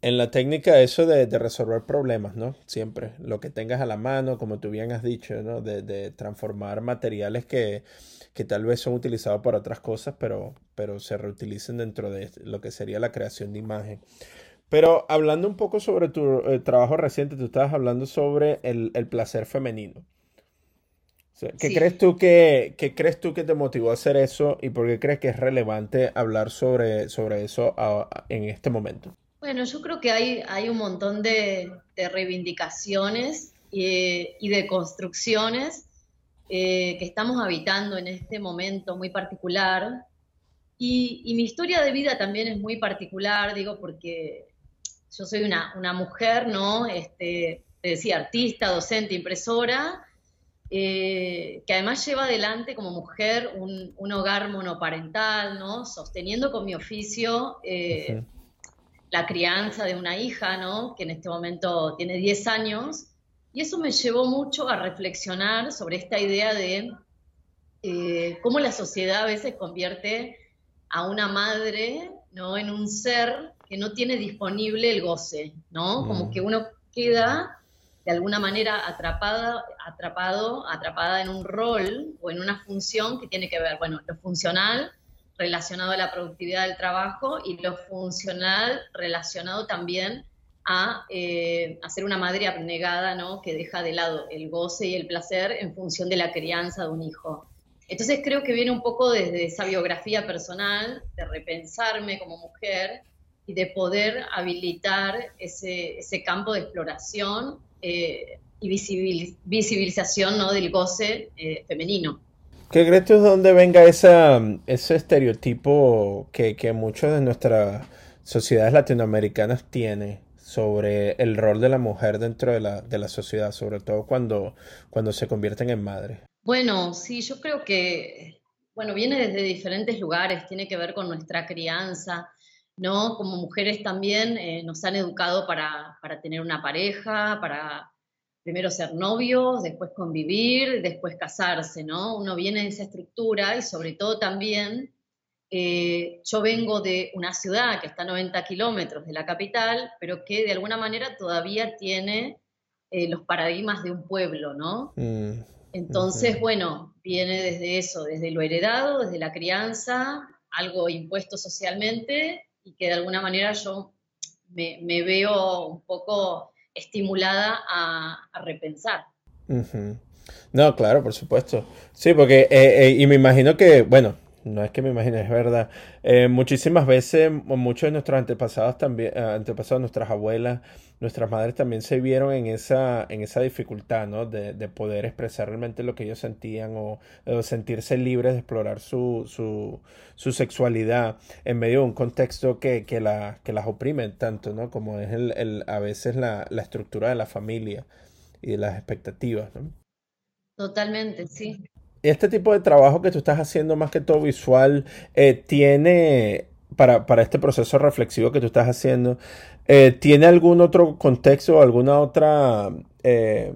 en la técnica eso de, resolver problemas, ¿no? Siempre, lo que tengas a la mano, como tú bien has dicho, ¿no? De, transformar materiales que, tal vez son utilizados para otras cosas, pero, pero se reutilicen dentro de lo que sería la creación de imagen. Pero hablando un poco sobre tu eh, trabajo reciente, tú estabas hablando sobre el, placer femenino. ¿Qué, crees tú que, crees tú que te motivó a hacer eso y por qué crees que es relevante hablar sobre, sobre eso en este momento? Bueno, yo creo que hay, hay un montón de, reivindicaciones y, de construcciones eh, que estamos habitando en este momento muy particular. Y, mi historia de vida también es muy particular, digo, porque yo soy una, mujer, ¿no? Este, te decía, artista, docente, impresora, eh, que además lleva adelante como mujer un, hogar monoparental, ¿no? Sosteniendo con mi oficio eh, la crianza de una hija, ¿no? Que en este momento tiene 10 años. Y eso me llevó mucho a reflexionar sobre esta idea de eh, cómo la sociedad a veces convierte a una madre, ¿no? En un ser que no tiene disponible el goce, ¿no? Como mm. que uno queda de alguna manera atrapada, atrapado, atrapada en un rol o en una función que tiene que ver, bueno, lo funcional relacionado a la productividad del trabajo y lo funcional relacionado también a, eh, ser una madre abnegada, ¿no? que deja de lado el goce y el placer en función de la crianza de un hijo. Entonces creo que viene un poco desde esa biografía personal, de repensarme como mujer y de poder habilitar ese, ese campo de exploración eh, y visibilización ¿no? del goce eh, femenino. ¿Qué crees tú de dónde venga esa, ese estereotipo que, que muchos de nuestras sociedades latinoamericanas tienen sobre el rol de la mujer dentro de la, de la sociedad, sobre todo cuando, cuando se convierten en madres? Bueno, sí, yo creo que, bueno, viene desde diferentes lugares, tiene que ver con nuestra crianza, ¿no? Como mujeres también eh, nos han educado para, para, tener una pareja, para primero ser novios, después convivir, después casarse, ¿no? Uno viene de esa estructura y sobre todo también eh, yo vengo de una ciudad que está a 90 kilómetros de la capital, pero que de alguna manera todavía tiene eh, los paradigmas de un pueblo, ¿no? Mm, Entonces, bueno, viene desde eso, desde lo heredado, desde la crianza, algo impuesto socialmente y que de alguna manera yo me, veo un poco estimulada a, repensar. No, claro, por supuesto. Sí, porque, eh, y me imagino que, bueno, no es que me imagine, es verdad. Eh, muchísimas veces, muchos de nuestros antepasados también, eh, antepasados, nuestras abuelas, nuestras madres también se vieron en esa, en esa dificultad, ¿no? De, de poder expresar realmente lo que ellos sentían o, sentirse libres de explorar su, su, sexualidad en medio de un contexto que, que, la, que las oprime tanto, ¿no? Como es el, el, a veces la, estructura de la familia y de las expectativas. Totalmente, sí este tipo de trabajo que tú estás haciendo más que todo visual, eh, tiene, para, para, este proceso reflexivo que tú estás haciendo, eh, ¿tiene algún otro contexto o alguna otra... Eh,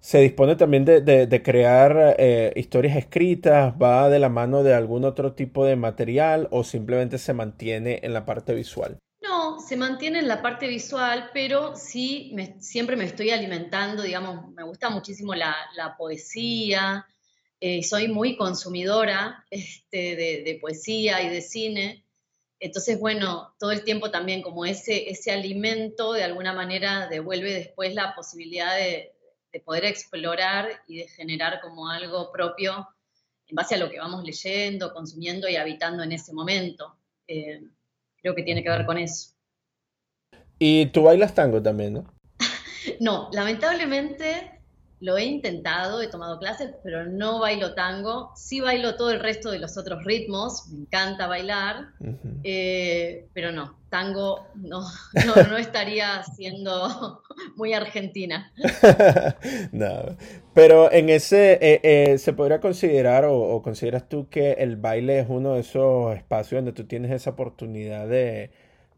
se dispone también de, de, crear historias escritas, va de la mano de algún otro tipo de material o simplemente se mantiene en la parte visual? No, se mantiene en la parte visual, pero sí siempre me estoy alimentando, digamos, me gusta muchísimo la, la poesía, eh, soy muy consumidora este, de, poesía y de cine. Entonces, bueno, todo el tiempo también como ese, ese alimento de alguna manera devuelve después la posibilidad de, poder explorar y de generar como algo propio en base a lo que vamos leyendo, consumiendo y habitando en ese momento. Eh, creo que tiene que ver con eso. Y tú bailas tango también, ¿no? no, lamentablemente lo he intentado, he tomado clases, pero no bailo tango. Sí bailo todo el resto de los otros ritmos, me encanta bailar, eh, pero no, tango no, no, estaría siendo muy argentina. no, pero en ese, eh, eh, ¿se podría considerar o, consideras tú que el baile es uno de esos espacios donde tú tienes esa oportunidad de,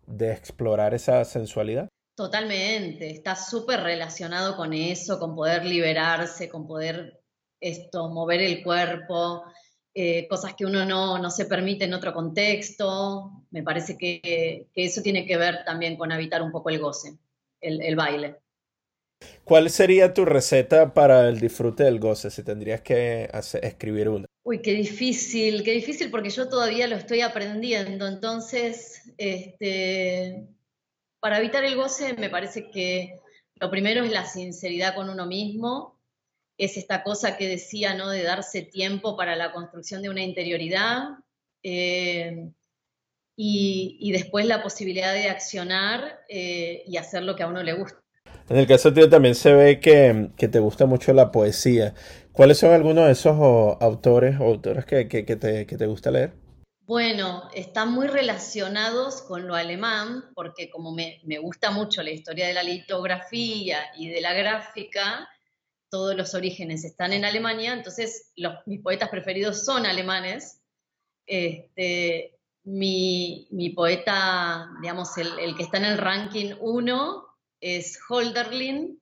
de explorar esa sensualidad? Totalmente, está súper relacionado con eso, con poder liberarse, con poder esto, mover el cuerpo, eh, cosas que uno no, se permite en otro contexto. Me parece que, eso tiene que ver también con habitar un poco el goce, el, baile. ¿Cuál sería tu receta para el disfrute del goce si tendrías que escribir una? Uy, qué difícil, qué difícil porque yo todavía lo estoy aprendiendo. Entonces, este, para evitar el goce me parece que lo primero es la sinceridad con uno mismo, es esta cosa que decía, ¿no? De darse tiempo para la construcción de una interioridad eh, y, después la posibilidad de accionar eh, y hacer lo que a uno le gusta. En el caso tuyo también se ve que, te gusta mucho la poesía. ¿Cuáles son algunos de esos autores o autoras que, te, te gusta leer? Bueno, están muy relacionados con lo alemán, porque como me, gusta mucho la historia de la litografía y de la gráfica, todos los orígenes están en Alemania, entonces mis poetas preferidos son alemanes. Este, mi, poeta, digamos, el, que está en el ranking 1 es Holderlin,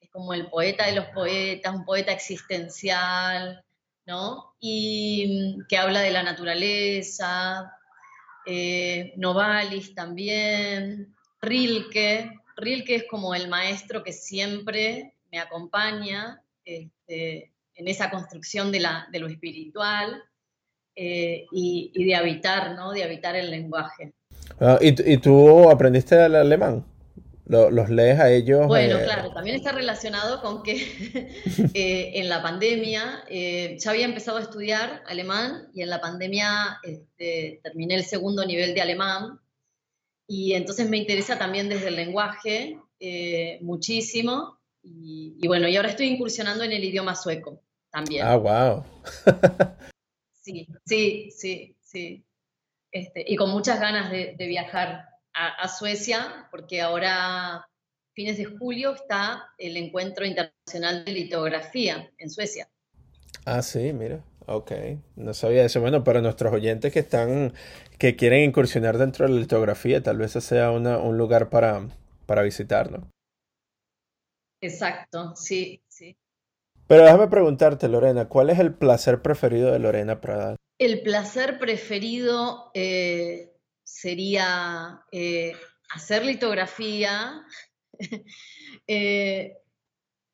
es como el poeta de los poetas, un poeta existencial, ¿no? Y mm, que habla de la naturaleza, eh, Novalis también, Rilke. Rilke es como el maestro que siempre me acompaña este, en esa construcción de, la, de lo espiritual eh, y, de habitar, ¿no? De habitar el lenguaje. Ah, ¿y, ¿y, tú aprendiste el alemán? Los lees a ellos. Bueno, eh, claro, también está relacionado con que eh, en la pandemia eh, ya había empezado a estudiar alemán y en la pandemia este, terminé el segundo nivel de alemán y entonces me interesa también desde el lenguaje muchísimo y, bueno, y ahora estoy incursionando en el idioma sueco también. Ah, wow. sí, sí, sí, sí. Este, y con muchas ganas de, viajar a, Suecia, porque ahora, fines de julio, está el Encuentro Internacional de Litografía en Suecia. Ah, sí, mira. Ok, no sabía eso. Bueno, para nuestros oyentes que están, que quieren incursionar dentro de la litografía, tal vez ese sea un lugar para, para visitar, ¿no? Exacto, sí, sí. Pero déjame preguntarte, Lorena, ¿cuál es el placer preferido de Lorena Pradal? El placer preferido eh, sería eh, hacer litografía, eh,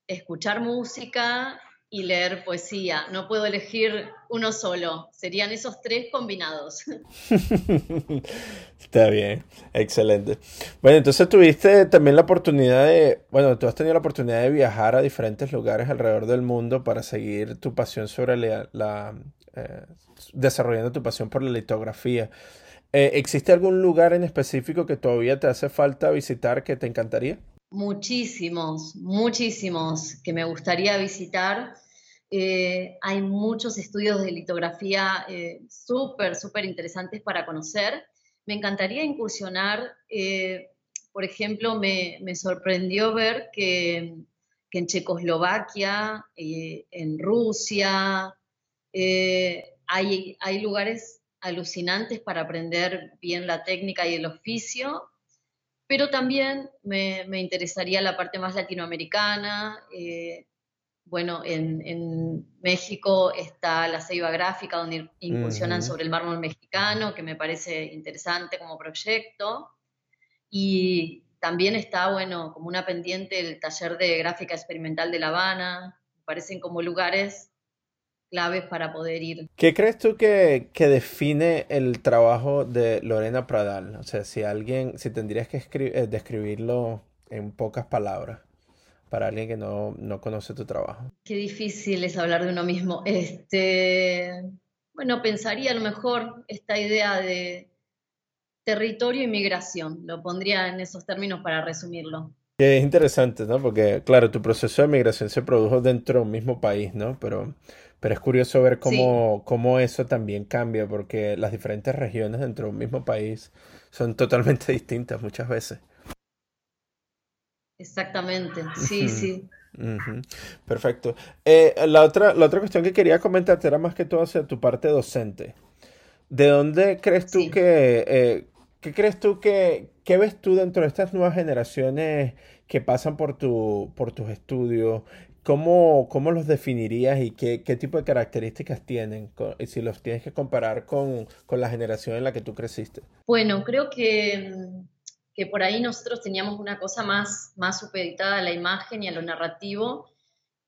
escuchar música y leer poesía. No puedo elegir uno solo, serían esos tres combinados. Está bien, excelente. Bueno, entonces tuviste también la oportunidad de, bueno, tú has tenido la oportunidad de viajar a diferentes lugares alrededor del mundo para seguir tu pasión sobre la, eh, desarrollando tu pasión por la litografía. Eh, ¿Existe algún lugar en específico que todavía te hace falta visitar que te encantaría? Muchísimos, muchísimos que me gustaría visitar. Eh, hay muchos estudios de litografía eh, súper, súper interesantes para conocer. Me encantaría incursionar, por ejemplo, me, sorprendió ver que, en Checoslovaquia, en Rusia, hay, hay lugares alucinantes para aprender bien la técnica y el oficio pero también me, interesaría la parte más latinoamericana. Eh, bueno, en, México está la Ceiba Gráfica, donde incursionan sobre el mármol mexicano, que me parece interesante como proyecto. Y también está, bueno, como una pendiente el taller de gráfica experimental de La Habana. Me parecen como lugares claves para poder ir. ¿Qué crees tú que, define el trabajo de Lorena Pradal? O sea, si alguien, si tendrías que eh, describirlo en pocas palabras para alguien que no, conoce tu trabajo. Qué difícil es hablar de uno mismo. Este, bueno, pensaría a lo mejor esta idea de territorio y migración. Lo pondría en esos términos para resumirlo. Es interesante, ¿no? Porque, claro, tu proceso de migración se produjo dentro de un mismo país, ¿no? Pero pero es curioso ver cómo, cómo eso también cambia, porque las diferentes regiones dentro de un mismo país son totalmente distintas muchas veces. Exactamente, sí, sí. Perfecto. Eh, la, otra, la otra cuestión que quería comentarte era más que todo hacia tu parte docente. ¿De dónde crees tú que, eh, qué crees tú que, qué ves tú dentro de estas nuevas generaciones que pasan por, tu, por tus estudios? ¿Cómo, ¿Cómo, los definirías y qué, qué, tipo de características tienen? Y si los tienes que comparar con, con, la generación en la que tú creciste. Bueno, creo que, que, por ahí nosotros teníamos una cosa más, más supeditada a la imagen y a lo narrativo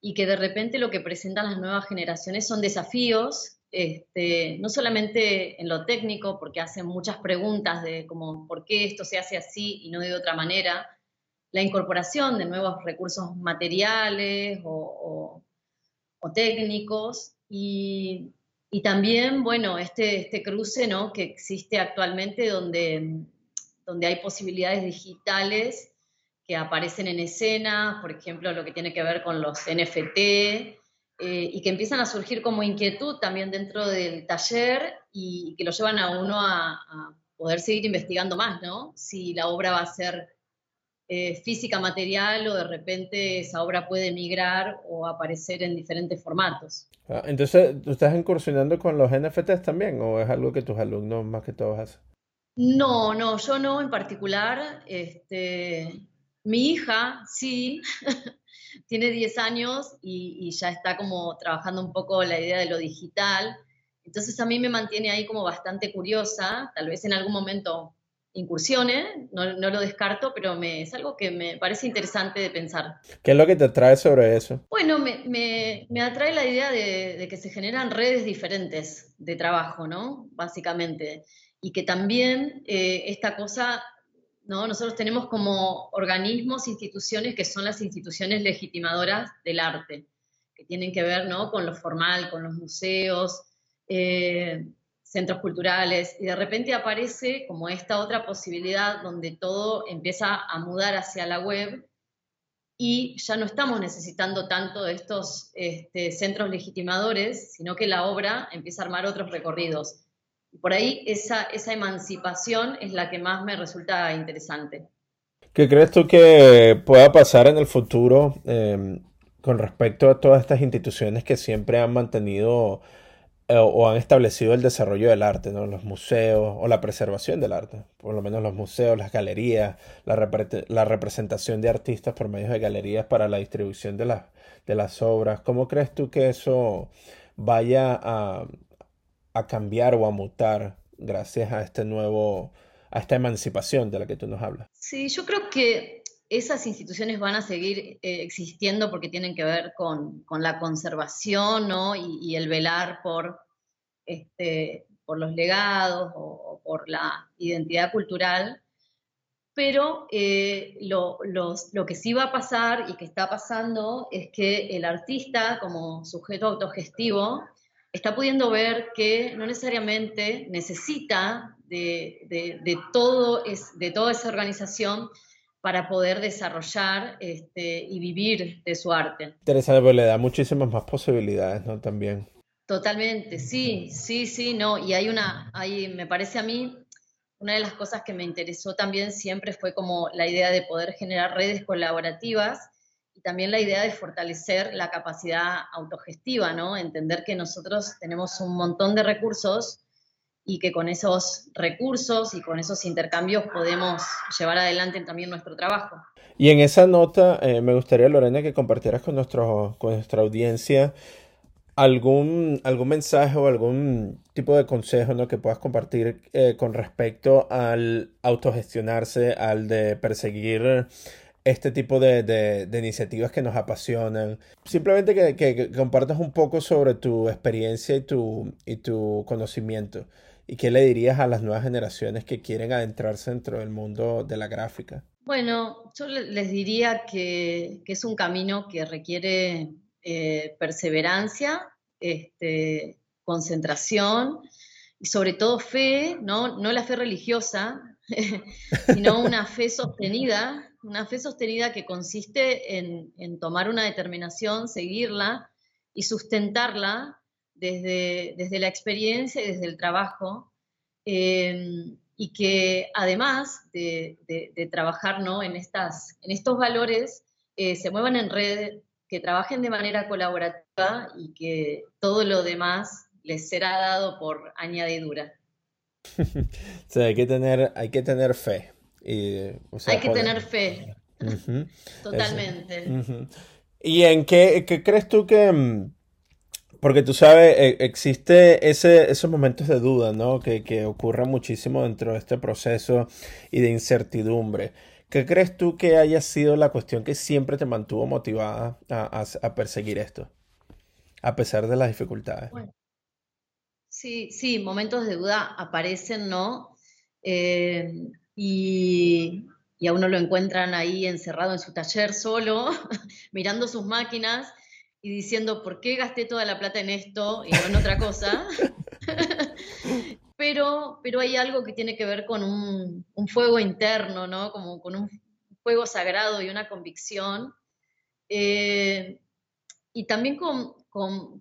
y que de repente lo que presentan las nuevas generaciones son desafíos, este, no solamente en lo técnico, porque hacen muchas preguntas de como por qué esto se hace así y no de otra manera, la incorporación de nuevos recursos materiales o, técnicos y, también, bueno, este, este cruce ¿no? que existe actualmente donde, donde hay posibilidades digitales que aparecen en escena, por ejemplo, lo que tiene que ver con los NFT, eh, y que empiezan a surgir como inquietud también dentro del taller y que lo llevan a uno a, a poder seguir investigando más, ¿no? Si la obra va a ser eh, física material o de repente esa obra puede migrar o aparecer en diferentes formatos. Ah, entonces, ¿tú estás incursionando con los NFTs también o es algo que tus alumnos más que todos hacen? No, no, yo no en particular. Este, mi hija sí, tiene 10 años y, y, ya está como trabajando un poco la idea de lo digital. Entonces a mí me mantiene ahí como bastante curiosa. Tal vez en algún momento incursiones, no, lo descarto, pero me, es algo que me parece interesante de pensar. ¿Qué es lo que te atrae sobre eso? Bueno, me, atrae la idea de, que se generan redes diferentes de trabajo, ¿no? Básicamente. Y que también eh, esta cosa, ¿no? Nosotros tenemos como organismos, instituciones que son las instituciones legitimadoras del arte, que tienen que ver, ¿no? Con lo formal, con los museos. Eh, centros culturales, y de repente aparece como esta otra posibilidad donde todo empieza a mudar hacia la web y ya no estamos necesitando tanto de estos este, centros legitimadores, sino que la obra empieza a armar otros recorridos. Por ahí esa, esa emancipación es la que más me resulta interesante. ¿Qué crees tú que pueda pasar en el futuro em, con respecto a todas estas instituciones que siempre han mantenido eh, o han establecido el desarrollo del arte, ¿no? los museos o la preservación del arte, por lo menos los museos, las galerías, la, representación de artistas por medio de galerías para la distribución de, las de las obras. ¿Cómo crees tú que eso vaya a, a cambiar o a mutar gracias a este nuevo a esta emancipación de la que tú nos hablas. Sí, yo creo que esas instituciones van a seguir eh, existiendo porque tienen que ver con, la conservación y, el velar por, este, los legados o, por la identidad cultural. Pero eh, lo, que sí va a pasar y que está pasando es que el artista como sujeto autogestivo está pudiendo ver que no necesariamente necesita de, todo de toda esa organización para poder desarrollar este, y vivir de su arte. Interesante, porque le da muchísimas más posibilidades, ¿no? También. Totalmente, sí, sí, sí, no. Y hay una, hay, me parece a mí, una de las cosas que me interesó también siempre fue como la idea de poder generar redes colaborativas y también la idea de fortalecer la capacidad autogestiva, ¿no? Entender que nosotros tenemos un montón de recursos y que con esos recursos y con esos intercambios podemos llevar adelante también nuestro trabajo. Y en esa nota eh, me gustaría, Lorena, que compartieras con, nuestro, con nuestra audiencia algún, algún mensaje o algún tipo de consejo que puedas compartir eh, con respecto al autogestionarse, al de perseguir este tipo de, de, iniciativas que nos apasionan. Simplemente que, que, compartas un poco sobre tu experiencia y tu, y tu conocimiento. ¿Y qué le dirías a las nuevas generaciones que quieren adentrarse dentro del mundo de la gráfica? Bueno, yo les diría que, es un camino que requiere eh, perseverancia, este, concentración y sobre todo fe, ¿no? la fe religiosa, sino una fe sostenida, una fe sostenida que consiste en, en tomar una determinación, seguirla y sustentarla desde, la experiencia y desde el trabajo, em, y que además de, trabajar ¿no? en, estas, en estos valores, eh, se muevan en red, que trabajen de manera colaborativa y que todo lo demás les será dado por añadidura. o hay que tener, hay que tener fe. Y, hay que tener fe. Totalmente. ¿Y en qué, qué, crees tú que, mm, porque tú sabes, e, existe ese, esos momentos de duda, ¿no? Que, que ocurren muchísimo dentro de este proceso y de incertidumbre. ¿Qué crees tú que haya sido la cuestión que siempre te mantuvo motivada a, perseguir esto? A pesar de las dificultades. sí, sí, momentos de duda aparecen, ¿no? Eh, y, y a uno lo encuentran ahí encerrado en su taller solo, mirando sus máquinas y diciendo, ¿por qué gasté toda la plata en esto y no en otra cosa? pero, pero hay algo que tiene que ver con un, fuego interno, ¿no? Como con un fuego sagrado y una convicción. Eh, y también con,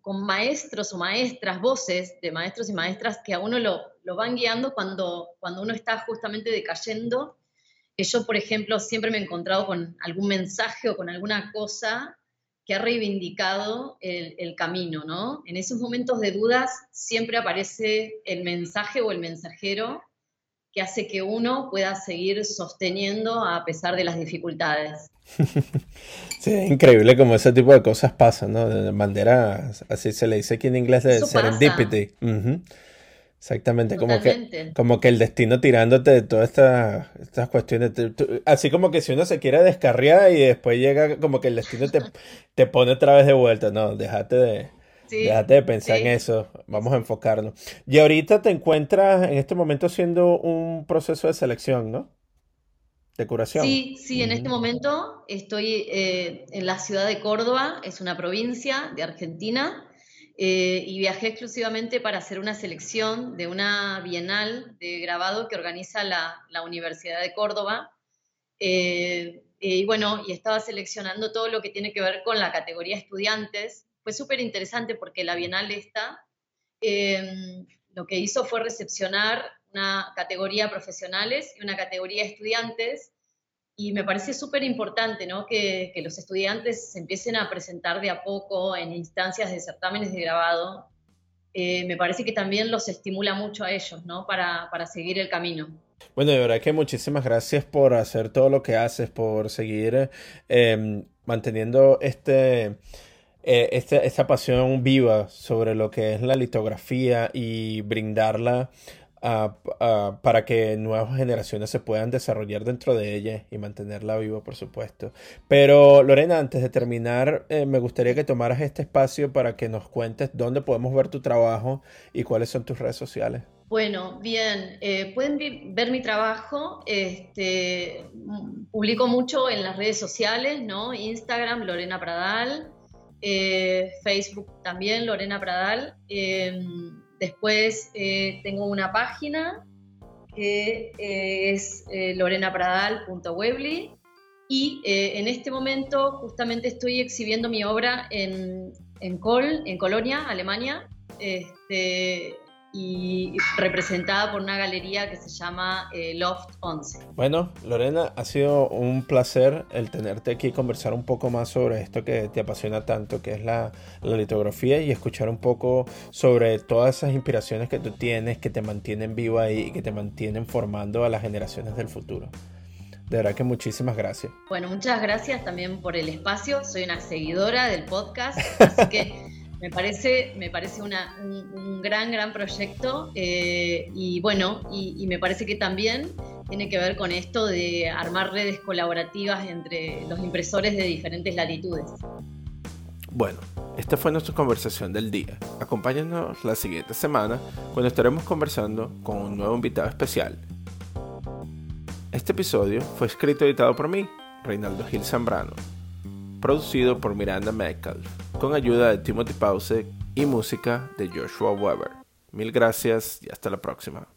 maestros o maestras, voces de maestros y maestras que a uno lo, lo, van guiando cuando, cuando uno está justamente decayendo. Que yo, por ejemplo, siempre me he encontrado con algún mensaje o con alguna cosa que ha reivindicado el, camino, ¿no? En esos momentos de dudas siempre aparece el mensaje o el mensajero que hace que uno pueda seguir sosteniendo a pesar de las dificultades. Sí, es increíble como ese tipo de cosas pasan, ¿no? De manera, así se le dice aquí en inglés, de serendipity. Exactamente, como que, como que el destino tirándote de todas estas, estas cuestiones. así como que si uno se quiere descarriar y después llega como que el destino te, te pone otra vez de vuelta. No, déjate de, déjate de pensar en eso. Vamos a enfocarnos. Y ahorita te encuentras en este momento haciendo un proceso de selección, ¿no? De curación. Sí, sí, en este momento estoy eh, en la ciudad de Córdoba, es una provincia de Argentina. Eh, y viajé exclusivamente para hacer una selección de una bienal de grabado que organiza la, Universidad de Córdoba. Eh, y bueno, y estaba seleccionando todo lo que tiene que ver con la categoría estudiantes. Fue súper interesante porque la Bienal esta em, lo que hizo fue recepcionar una categoría profesionales y una categoría estudiantes. Y me parece súper importante ¿no? que, los estudiantes se empiecen a presentar de a poco en instancias de certámenes de grabado. Eh, me parece que también los estimula mucho a ellos ¿no? para, para seguir el camino. Bueno, de verdad que muchísimas gracias por hacer todo lo que haces, por seguir em, manteniendo este, eh, este, esta pasión viva sobre lo que es la litografía y brindarla para que nuevas generaciones se puedan desarrollar dentro de ella y mantenerla viva, por supuesto. Pero Lorena, antes de terminar, eh, me gustaría que tomaras este espacio para que nos cuentes dónde podemos ver tu trabajo y cuáles son tus redes sociales. Bueno, bien, eh, pueden ver mi trabajo, este, publico mucho en las redes sociales, ¿no? Instagram, Lorena Pradal, eh, Facebook también, Lorena Pradal. Em, después eh, tengo una página que es lorenapradal.webly y en este momento justamente estoy exhibiendo mi obra en, en en Colonia, Alemania. Este, y representada por una galería que se llama eh, Loft 11. Bueno, Lorena, ha sido un placer el tenerte aquí y conversar un poco más sobre esto que te apasiona tanto, que es la, la, litografía y escuchar un poco sobre todas esas inspiraciones que tú tienes, que te mantienen viva y que te mantienen formando a las generaciones del futuro. De verdad que muchísimas gracias. Bueno, muchas gracias también por el espacio. Soy una seguidora del podcast, así que me parece, me parece un, gran, gran proyecto eh, y bueno, y, me parece que también tiene que ver con esto de armar redes colaborativas entre los impresores de diferentes latitudes. Bueno, esta fue nuestra conversación del día. Acompáñanos la siguiente semana cuando estaremos conversando con un nuevo invitado especial. Este episodio fue escrito y editado por mí, Reinaldo Gil Zambrano producido por Miranda Metcalf, con ayuda de Timothy Pause y música de Joshua Weber. Mil gracias y hasta la próxima.